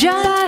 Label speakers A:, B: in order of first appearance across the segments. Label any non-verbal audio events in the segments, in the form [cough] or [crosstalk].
A: Just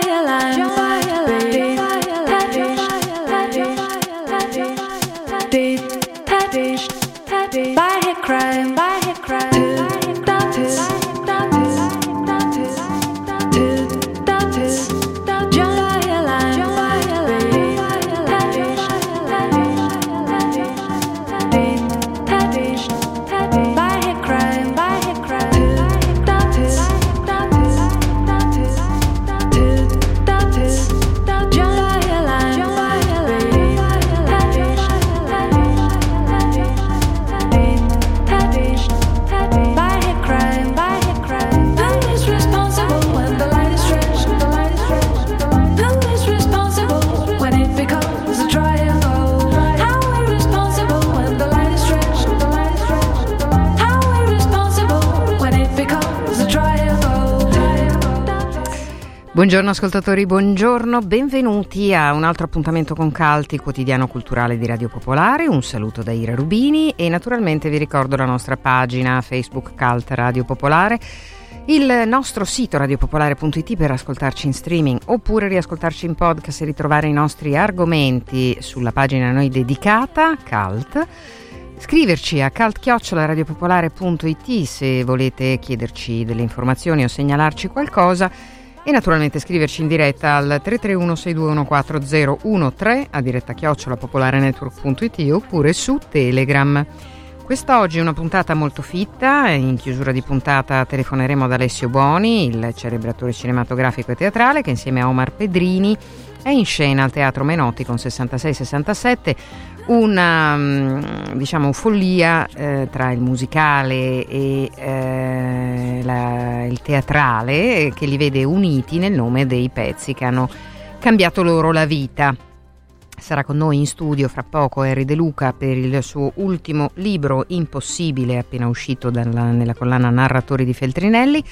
A: Buongiorno ascoltatori, buongiorno, benvenuti a un altro appuntamento con Calti, quotidiano culturale di Radio Popolare. Un saluto da Ira Rubini e naturalmente vi ricordo la nostra pagina Facebook Calt Radio Popolare, il nostro sito radiopopolare.it per ascoltarci in streaming oppure riascoltarci in podcast e ritrovare i nostri argomenti sulla pagina a noi dedicata Calt. Scriverci a cult-radiopopolare.it se volete chiederci delle informazioni o segnalarci qualcosa e naturalmente scriverci in diretta al 331 6214013 a diretta chiocciola popolarenetwork.it oppure su Telegram. Quest'oggi è una puntata molto fitta, in chiusura di puntata telefoneremo ad Alessio Boni, il celebratore cinematografico e teatrale che insieme a Omar Pedrini è in scena al Teatro Menotti con 66-67 una mm, diciamo, follia eh, tra il musicale e eh, la, il teatrale che li vede uniti nel nome dei pezzi che hanno cambiato loro la vita. Sarà con noi in studio fra poco Harry De Luca per il suo ultimo libro Impossibile, appena uscito dalla, nella collana Narratori di Feltrinelli.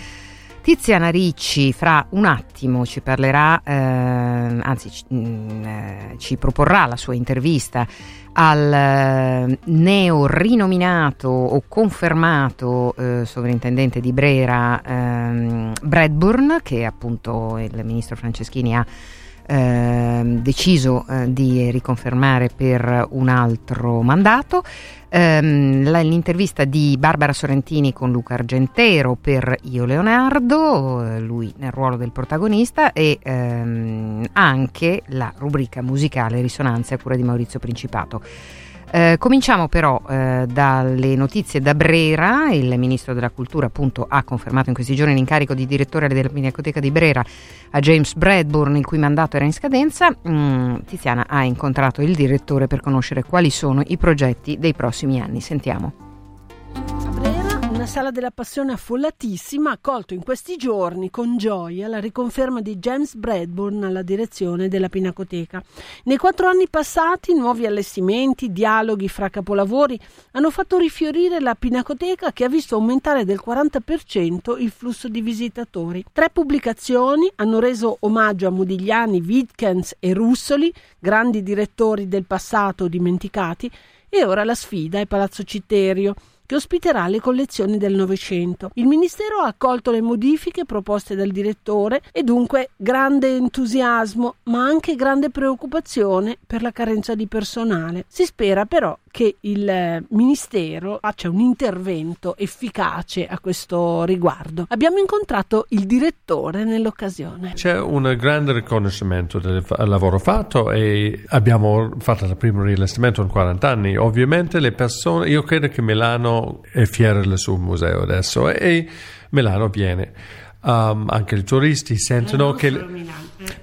A: Tiziana Ricci fra un attimo ci parlerà, eh, anzi ci, mm, eh, ci proporrà la sua intervista al eh, neo rinominato o confermato eh, sovrintendente di Brera ehm, Bradburn, che appunto il ministro Franceschini ha eh, deciso eh, di riconfermare per un altro mandato. Ehm, l'intervista di Barbara Sorrentini con Luca Argentero per Io Leonardo, eh, lui nel ruolo del protagonista, e ehm, anche la rubrica musicale Risonanze a cura di Maurizio Principato. Eh, cominciamo però eh, dalle notizie da Brera, il ministro della cultura appunto ha confermato in questi giorni l'incarico di direttore della Pinacoteca di Brera a James Bradburn il cui mandato era in scadenza. Mm, Tiziana ha incontrato il direttore per conoscere quali sono i progetti dei prossimi anni. Sentiamo
B: una sala della passione affollatissima ha accolto in questi giorni con gioia la riconferma di James Bradburn alla direzione della Pinacoteca. Nei quattro anni passati nuovi allestimenti, dialoghi fra capolavori hanno fatto rifiorire la Pinacoteca che ha visto aumentare del 40% il flusso di visitatori. Tre pubblicazioni hanno reso omaggio a Modigliani, Wittgens e Russoli, grandi direttori del passato dimenticati, e ora la sfida è Palazzo Citterio che ospiterà le collezioni del Novecento. Il Ministero ha accolto le modifiche proposte dal direttore e dunque grande entusiasmo, ma anche grande preoccupazione per la carenza di personale. Si spera però che il eh, Ministero faccia un intervento efficace a questo riguardo. Abbiamo incontrato il direttore nell'occasione.
C: C'è un grande riconoscimento del lavoro fatto e abbiamo fatto il primo riallestimento in 40 anni. Ovviamente le persone, io credo che Milano è fiera del suo museo adesso e Milano viene. Um, anche i turisti sentono che...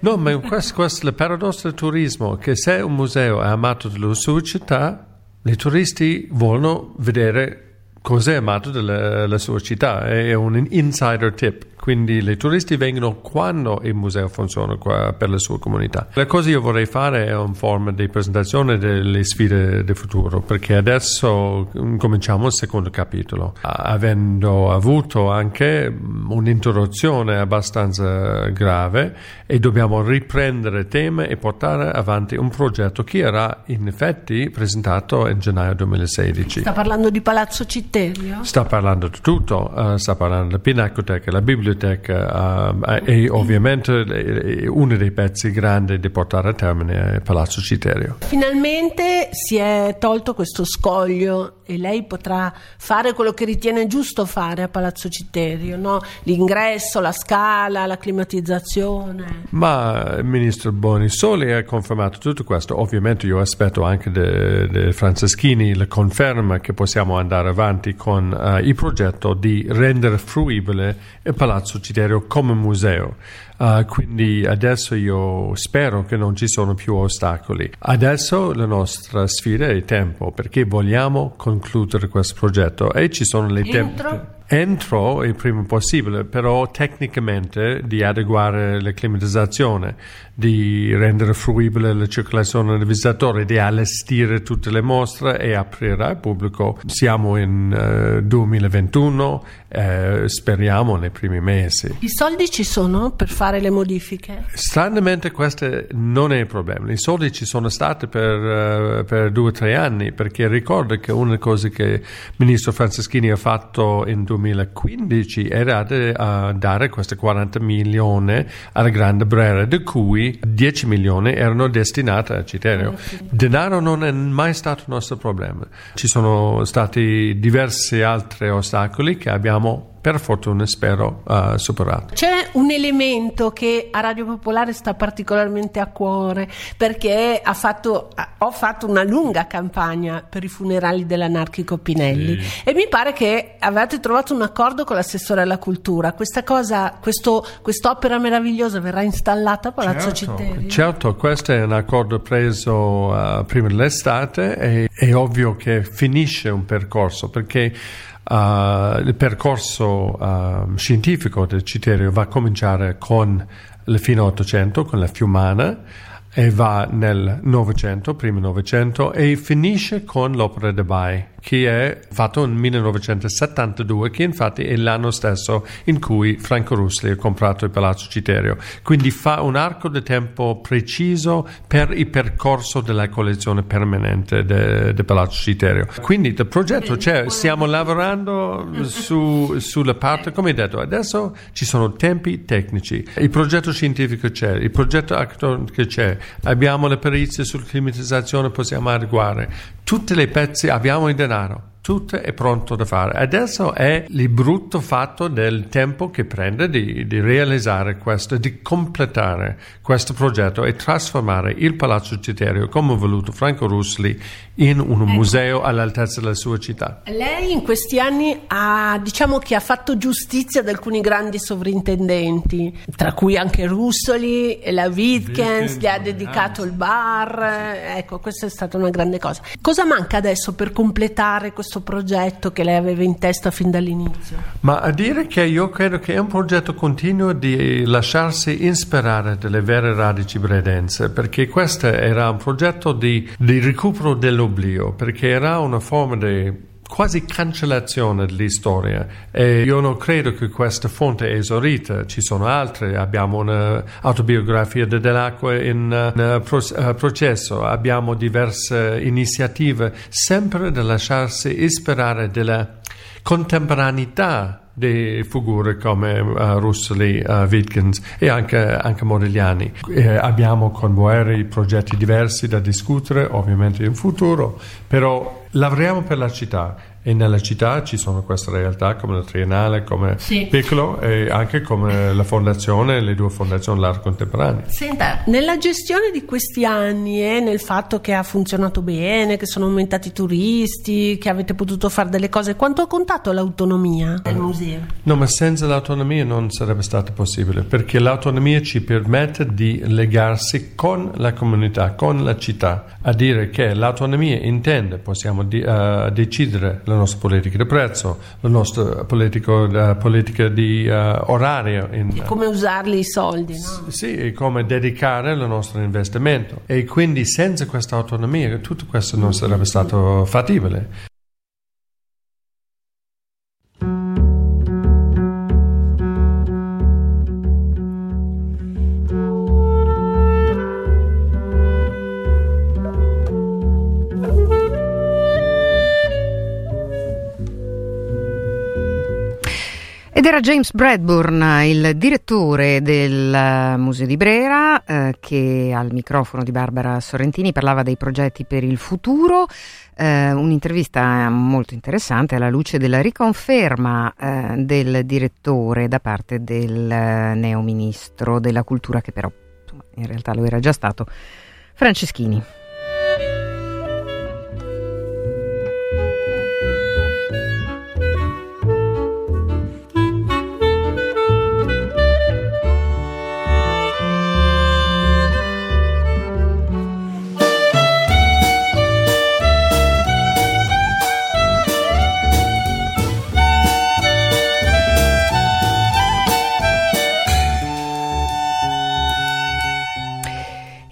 C: No, ma questo, questo è il paradosso del turismo, che se un museo è amato dalla sua città, i turisti vogliono vedere cos'è amato della sua città, è un insider tip quindi i turisti vengono quando il museo funziona qua per la sua comunità. La cosa che io vorrei fare è una forma di presentazione delle sfide del futuro, perché adesso cominciamo il secondo capitolo, avendo avuto anche un'interruzione abbastanza grave e dobbiamo riprendere tema e portare avanti un progetto che era in effetti presentato in gennaio 2016.
B: Sta parlando di Palazzo Citterio?
C: Sta parlando di tutto, uh, sta parlando della Pinacoteca, la biblioteca, uh, e ovviamente uno dei pezzi grandi di portare a termine è Palazzo Citerio.
B: Finalmente si è tolto questo scoglio e lei potrà fare quello che ritiene giusto fare a Palazzo Citerio, no? l'ingresso, la scala, la climatizzazione.
C: Ma il ministro Bonisoli ha confermato tutto questo. Ovviamente io aspetto anche dei Franceschini la conferma che possiamo andare avanti con uh, il progetto di rendere fruibile il Palazzo Citerio come museo. Uh, quindi adesso io spero che non ci sono più ostacoli. Adesso la nostra sfida è il tempo perché vogliamo concludere questo progetto e ci sono le tempi entro il prima possibile, però tecnicamente di adeguare la climatizzazione, di rendere fruibile la circolazione dei visitatori, di allestire tutte le mostre e aprire al pubblico. Siamo in uh, 2021, eh, speriamo nei primi mesi.
B: I soldi ci sono per fare le modifiche?
C: Stranamente questo non è il problema. I soldi ci sono stati per, uh, per due o tre anni, perché ricordo che una delle cose che il ministro Franceschini ha fatto in 2020 2015 era uh, dare questi 40 milioni alla Grande Brera, di cui 10 milioni erano destinati a Citerio. Denaro non è mai stato il nostro problema. Ci sono stati diversi altri ostacoli che abbiamo per fortuna spero uh, superato.
B: C'è un elemento che a Radio Popolare sta particolarmente a cuore perché fatto, ho fatto una lunga campagna per i funerali dell'anarchico Pinelli sì. e mi pare che avete trovato un accordo con l'assessore alla cultura. Questa cosa, questo, quest'opera meravigliosa verrà installata a Palazzo certo, Citterio?
C: Certo, questo è un accordo preso uh, prima dell'estate e è ovvio che finisce un percorso perché Uh, il percorso uh, scientifico del Citerio va a cominciare con il fine 800, con la Fiumana, e va nel Novecento, primo Novecento, e finisce con l'opera de Bai, che è fatto nel 1972, che infatti è l'anno stesso in cui Franco Rusli ha comprato il Palazzo Citerio. Quindi fa un arco di tempo preciso per il percorso della collezione permanente del Palazzo Citerio. Quindi il progetto c'è, stiamo lavorando su, sulla parte, come detto, adesso ci sono tempi tecnici, il progetto scientifico c'è, il progetto architettonico c'è, abbiamo le perizie sulla climatizzazione, possiamo adeguare, tutte le pezzi abbiamo il denaro claro. Tutto è pronto da fare. Adesso è il brutto fatto del tempo che prende di, di, realizzare questo, di completare questo progetto e trasformare il Palazzo Citerio, come ha voluto Franco Rusli, in un ecco. museo all'altezza della sua città.
B: Lei in questi anni ha, diciamo che ha fatto giustizia ad alcuni grandi sovrintendenti, tra cui anche Russoli, la Wittgens, gli ha dedicato il bar, ecco, questa è stata una grande cosa. Cosa manca adesso per completare questo questo progetto che lei aveva in testa fin dall'inizio?
C: Ma a dire che io credo che è un progetto continuo di lasciarsi ispirare dalle vere radici bredenze, perché questo era un progetto di, di recupero dell'oblio, perché era una forma di quasi cancellazione dell'istoria. E io non credo che questa fonte è esaurita, ci sono altre, abbiamo un'autobiografia di Dell'Acqua in, in uh, processo, abbiamo diverse iniziative, sempre da lasciarsi ispirare della contemporaneità di figure come uh, Russoli, uh, Wittgens e anche, anche Modigliani. Eh, abbiamo con Boeri progetti diversi da discutere, ovviamente in futuro, però lavoriamo per la città e nella città ci sono queste realtà come la Triennale, come sì. Piccolo e anche come la fondazione, le due fondazioni l'arte contemporanea.
B: Senta, nella gestione di questi anni e nel fatto che ha funzionato bene, che sono aumentati i turisti, che avete potuto fare delle cose, quanto ha contato l'autonomia del museo?
C: No, ma senza l'autonomia non sarebbe stato possibile, perché l'autonomia ci permette di legarsi con la comunità, con la città, a dire che l'autonomia intende, possiamo siamo di, uh, decidere la nostra politica di prezzo, la nostra politica, uh, politica di uh, orario.
B: In, come usarli i soldi, no?
C: Sì, e come dedicare il nostro investimento. E quindi senza questa autonomia tutto questo non sarebbe stato fattibile.
A: Era James Bradburn, il direttore del eh, Museo di Brera, eh, che al microfono di Barbara Sorrentini parlava dei progetti per il futuro. Eh, un'intervista molto interessante alla luce della riconferma eh, del direttore da parte del eh, neo ministro della cultura, che però in realtà lo era già stato, Franceschini.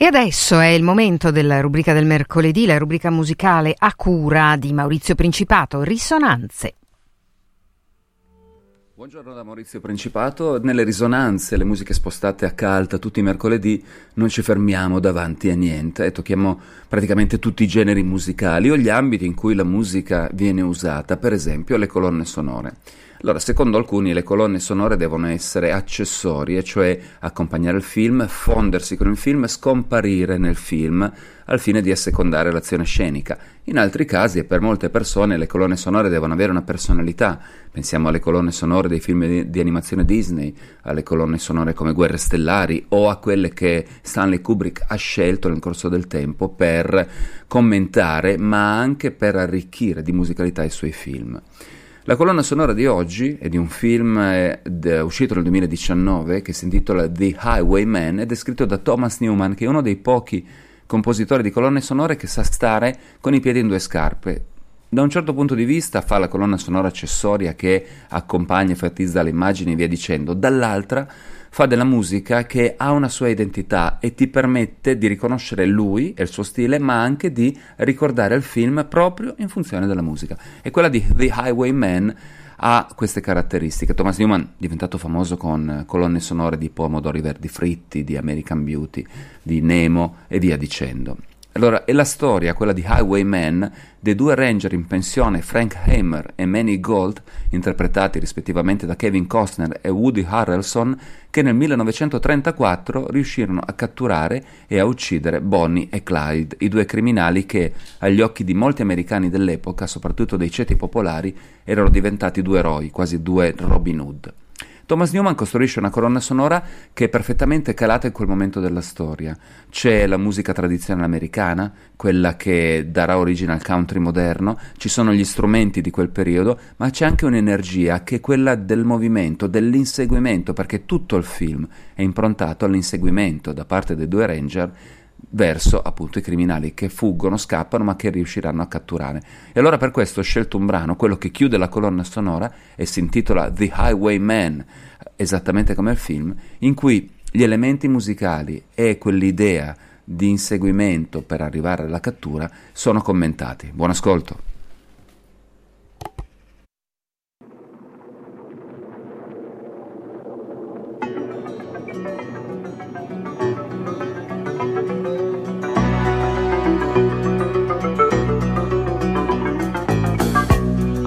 A: E adesso è il momento della rubrica del mercoledì, la rubrica musicale a cura di Maurizio Principato, Risonanze.
D: Buongiorno da Maurizio Principato. Nelle risonanze, le musiche spostate a calta tutti i mercoledì, non ci fermiamo davanti a niente e tocchiamo praticamente tutti i generi musicali o gli ambiti in cui la musica viene usata, per esempio le colonne sonore. Allora, secondo alcuni le colonne sonore devono essere accessorie, cioè accompagnare il film, fondersi con il film, scomparire nel film al fine di assecondare l'azione scenica. In altri casi e per molte persone le colonne sonore devono avere una personalità. Pensiamo alle colonne sonore dei film di, di animazione Disney, alle colonne sonore come Guerre Stellari o a quelle che Stanley Kubrick ha scelto nel corso del tempo per commentare ma anche per arricchire di musicalità i suoi film. La colonna sonora di oggi è di un film eh, uscito nel 2019 che si intitola The Highwayman ed è scritto da Thomas Newman, che è uno dei pochi compositori di colonne sonore che sa stare con i piedi in due scarpe. Da un certo punto di vista fa la colonna sonora accessoria che accompagna e fatizza le immagini e via dicendo, dall'altra fa della musica che ha una sua identità e ti permette di riconoscere lui e il suo stile, ma anche di ricordare il film proprio in funzione della musica. E quella di The Highwayman ha queste caratteristiche. Thomas Newman, diventato famoso con colonne sonore di Pomodori Verdi Fritti, di American Beauty, di Nemo e via dicendo. Allora, è la storia, quella di Highwayman, dei due ranger in pensione Frank Hamer e Manny Gold, interpretati rispettivamente da Kevin Costner e Woody Harrelson, che nel 1934 riuscirono a catturare e a uccidere Bonnie e Clyde, i due criminali che, agli occhi di molti americani dell'epoca, soprattutto dei ceti popolari, erano diventati due eroi, quasi due Robin Hood. Thomas Newman costruisce una colonna sonora che è perfettamente calata in quel momento della storia. C'è la musica tradizionale americana, quella che darà origine al country moderno, ci sono gli strumenti di quel periodo, ma c'è anche un'energia che è quella del movimento, dell'inseguimento, perché tutto il film è improntato all'inseguimento da parte dei due ranger verso appunto i criminali che fuggono, scappano ma che riusciranno a catturare. E allora per questo ho scelto un brano, quello che chiude la colonna sonora e si intitola The Highwayman, esattamente come il film, in cui gli elementi musicali e quell'idea di inseguimento per arrivare alla cattura sono commentati. Buon ascolto.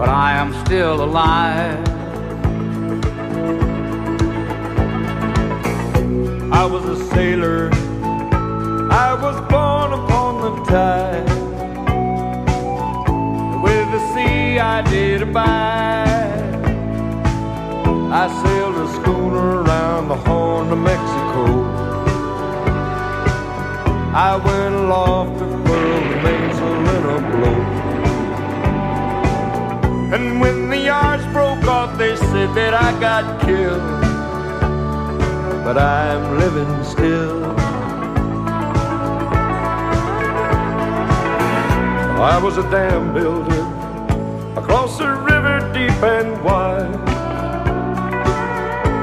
E: but I am still alive.
F: I was a sailor, I was born upon the tide, with the sea I did abide. I sailed a schooner around the Horn of Mexico. I went aloft to furl And when the yards broke off, they said that I got killed. But I'm living still. I was a dam builder across a river deep and wide,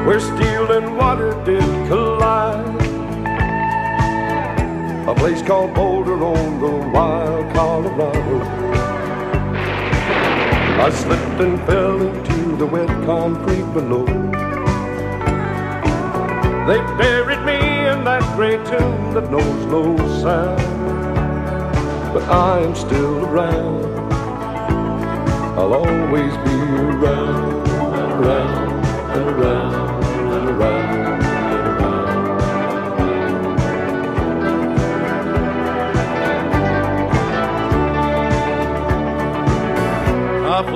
F: where steel and water did collide. A place called Boulder on the wild Colorado. I slipped and fell into the wet concrete below. They buried me in that great tomb that knows no sound but I am still around. I'll always be around around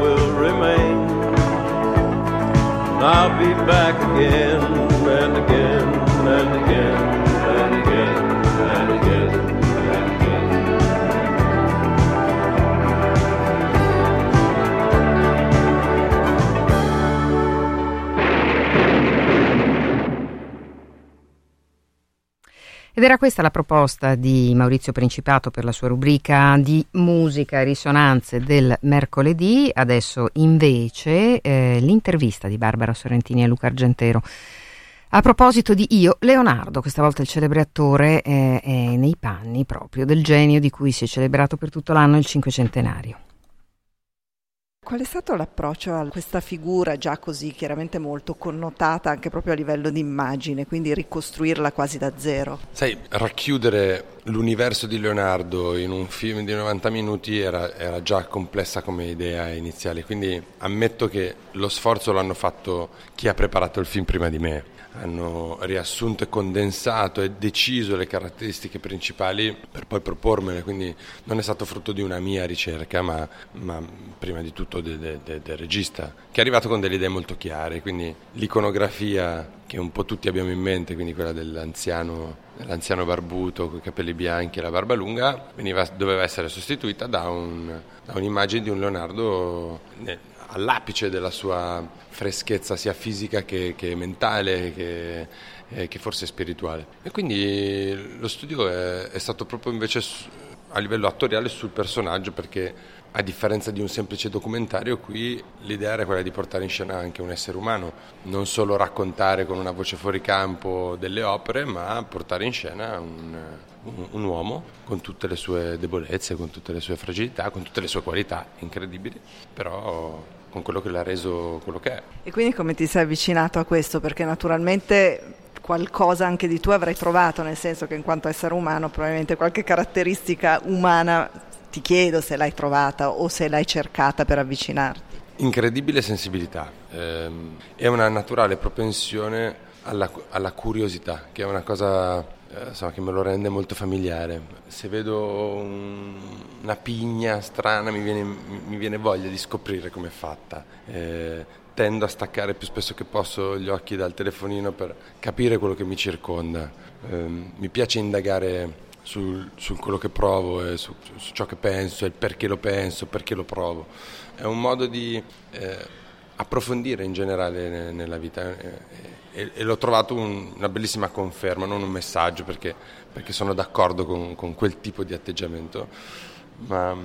F: Will remain. And I'll be back again and again and again and again and again. And again.
A: Ed era questa la proposta di Maurizio Principato per la sua rubrica di musica e risonanze del mercoledì. Adesso invece eh, l'intervista di Barbara Sorrentini e Luca Argentero. A proposito di Io, Leonardo, questa volta il celebre attore, eh, è nei panni proprio del genio di cui si è celebrato per tutto l'anno il cinquecentenario.
G: Qual è stato l'approccio a questa figura già così chiaramente molto connotata anche proprio a livello di immagine, quindi ricostruirla quasi da zero?
H: Sai, racchiudere l'universo di Leonardo in un film di 90 minuti era, era già complessa come idea iniziale, quindi ammetto che lo sforzo l'hanno fatto chi ha preparato il film prima di me hanno riassunto e condensato e deciso le caratteristiche principali per poi propormele, quindi non è stato frutto di una mia ricerca, ma, ma prima di tutto del de, de, de regista, che è arrivato con delle idee molto chiare, quindi l'iconografia che un po' tutti abbiamo in mente, quindi quella dell'anziano, dell'anziano barbuto con i capelli bianchi e la barba lunga, veniva, doveva essere sostituita da, un, da un'immagine di un Leonardo all'apice della sua freschezza sia fisica che, che mentale che, eh, che, forse spirituale. E quindi lo studio è, è stato proprio invece su, a livello attoriale sul personaggio perché a differenza di un semplice documentario, qui l'idea era quella di portare in scena anche un essere umano, non solo raccontare con una voce fuori campo delle opere, ma portare in scena un, un, un, uomo con tutte le sue debolezze, con tutte le sue fragilità, con tutte le sue qualità incredibili, però con quello che l'ha reso quello che è.
G: E quindi come ti sei avvicinato a questo? Perché naturalmente qualcosa anche di tu avrai trovato, nel senso che in quanto essere umano probabilmente qualche caratteristica umana ti chiedo se l'hai trovata o se l'hai cercata per avvicinarti.
H: Incredibile sensibilità, ehm, è una naturale propensione alla, alla, curiosità, che è una cosa eh, insomma, che me lo rende molto familiare. Se vedo un, una pigna strana mi viene, mi viene, voglia di scoprire com'è fatta. Eh, tendo a staccare più spesso che posso gli occhi dal telefonino per capire quello che mi circonda. Eh, mi piace indagare sul, su quello che provo e su, su, ciò che penso, il perché lo penso, perché lo provo. È un modo di eh, approfondire in generale nella vita eh, e, e l'ho trovato un, una bellissima conferma, non un messaggio perché, perché sono d'accordo con, con, quel tipo di atteggiamento, ma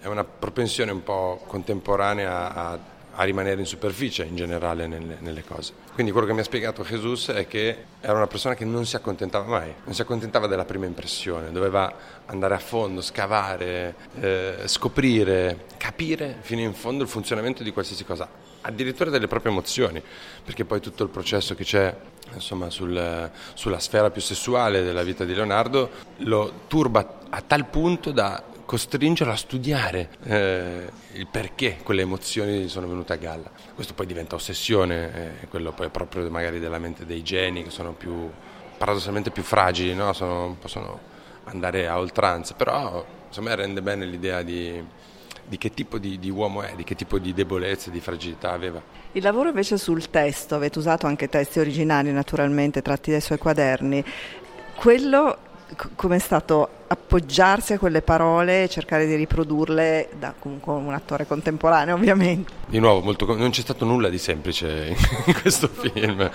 H: è una propensione un po' contemporanea a, a rimanere in superficie in generale nelle, nelle, cose. Quindi quello che mi ha spiegato Jesus è che era una persona che non si accontentava mai, non si accontentava della prima impressione, doveva andare a fondo, scavare, eh, scoprire, capire fino in fondo il funzionamento di qualsiasi cosa, addirittura delle proprie emozioni, perché poi tutto il processo che c'è insomma, sul, sulla sfera più sessuale della vita di Leonardo lo turba a tal punto da costringerlo a studiare eh, il perché quelle emozioni sono venute a galla. Questo poi diventa ossessione, eh, quello poi proprio magari della mente dei geni che sono più, paradossalmente più fragili, no? sono, possono andare a oltranza, però insomma rende bene l'idea di, di che tipo di, di, uomo è, di che tipo di debolezza, di fragilità aveva.
G: Il lavoro invece sul testo, avete usato anche testi originali naturalmente tratti dai suoi quaderni, quello come è stato appoggiarsi a quelle parole e cercare di riprodurle da comunque un attore contemporaneo ovviamente.
H: Di nuovo, molto, non c'è stato nulla di semplice in [laughs] questo film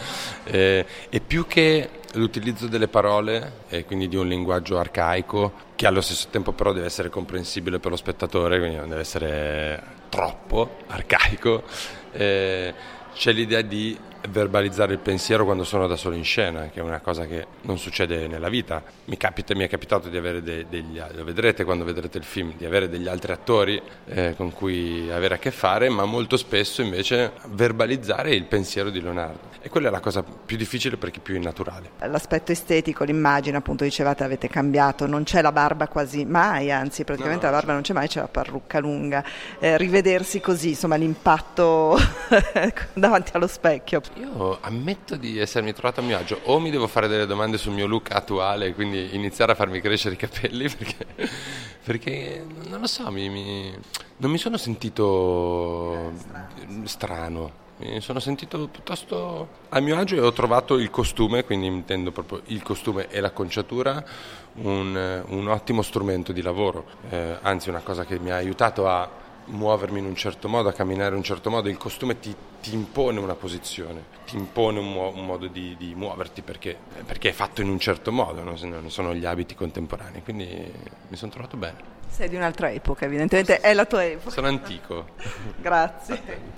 H: eh, e più che l'utilizzo delle parole e quindi di un linguaggio arcaico che allo stesso tempo però deve essere comprensibile per lo spettatore, quindi non deve essere troppo arcaico, eh, c'è l'idea di verbalizzare il pensiero quando sono da solo in scena, che è una cosa che non succede nella vita. Mi, capita, mi è capitato di avere de, degli, lo vedrete quando vedrete il film, di avere degli altri attori eh, con cui avere a che fare, ma molto spesso invece verbalizzare il pensiero di Leonardo. E quella è la cosa più difficile perché più innaturale.
G: L'aspetto estetico, l'immagine, appunto dicevate avete cambiato, non c'è la barba quasi mai, anzi praticamente no, no, la barba non c'è mai, c'è la parrucca lunga. Eh, rivedersi così, insomma l'impatto [laughs] davanti allo specchio.
H: Io ammetto di essermi trovato a mio agio, o mi devo fare delle domande sul mio look attuale, quindi iniziare a farmi crescere i capelli, [laughs] perché, perché non lo so, mi, mi, non mi sono sentito strano. Mi sono sentito piuttosto a mio agio e ho trovato il costume, quindi intendo proprio il costume e l'acconciatura, un, un ottimo strumento di lavoro, eh, anzi una cosa che mi ha aiutato a muovermi in un certo modo, a camminare in un certo modo, il costume ti, ti impone una posizione, ti impone un, mo- un modo di, di muoverti perché, perché, è fatto in un certo modo, non sono gli abiti contemporanei, quindi mi sono trovato bene.
G: Sei di un'altra epoca, evidentemente è la tua epoca.
H: Sono antico. [laughs]
G: Grazie.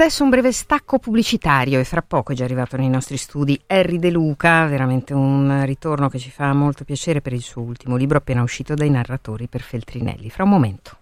A: Adesso un breve stacco pubblicitario e fra poco è già arrivato nei nostri studi Harry De Luca, veramente un ritorno che ci fa molto piacere per il suo ultimo libro appena uscito dai narratori per Feltrinelli. Fra un momento.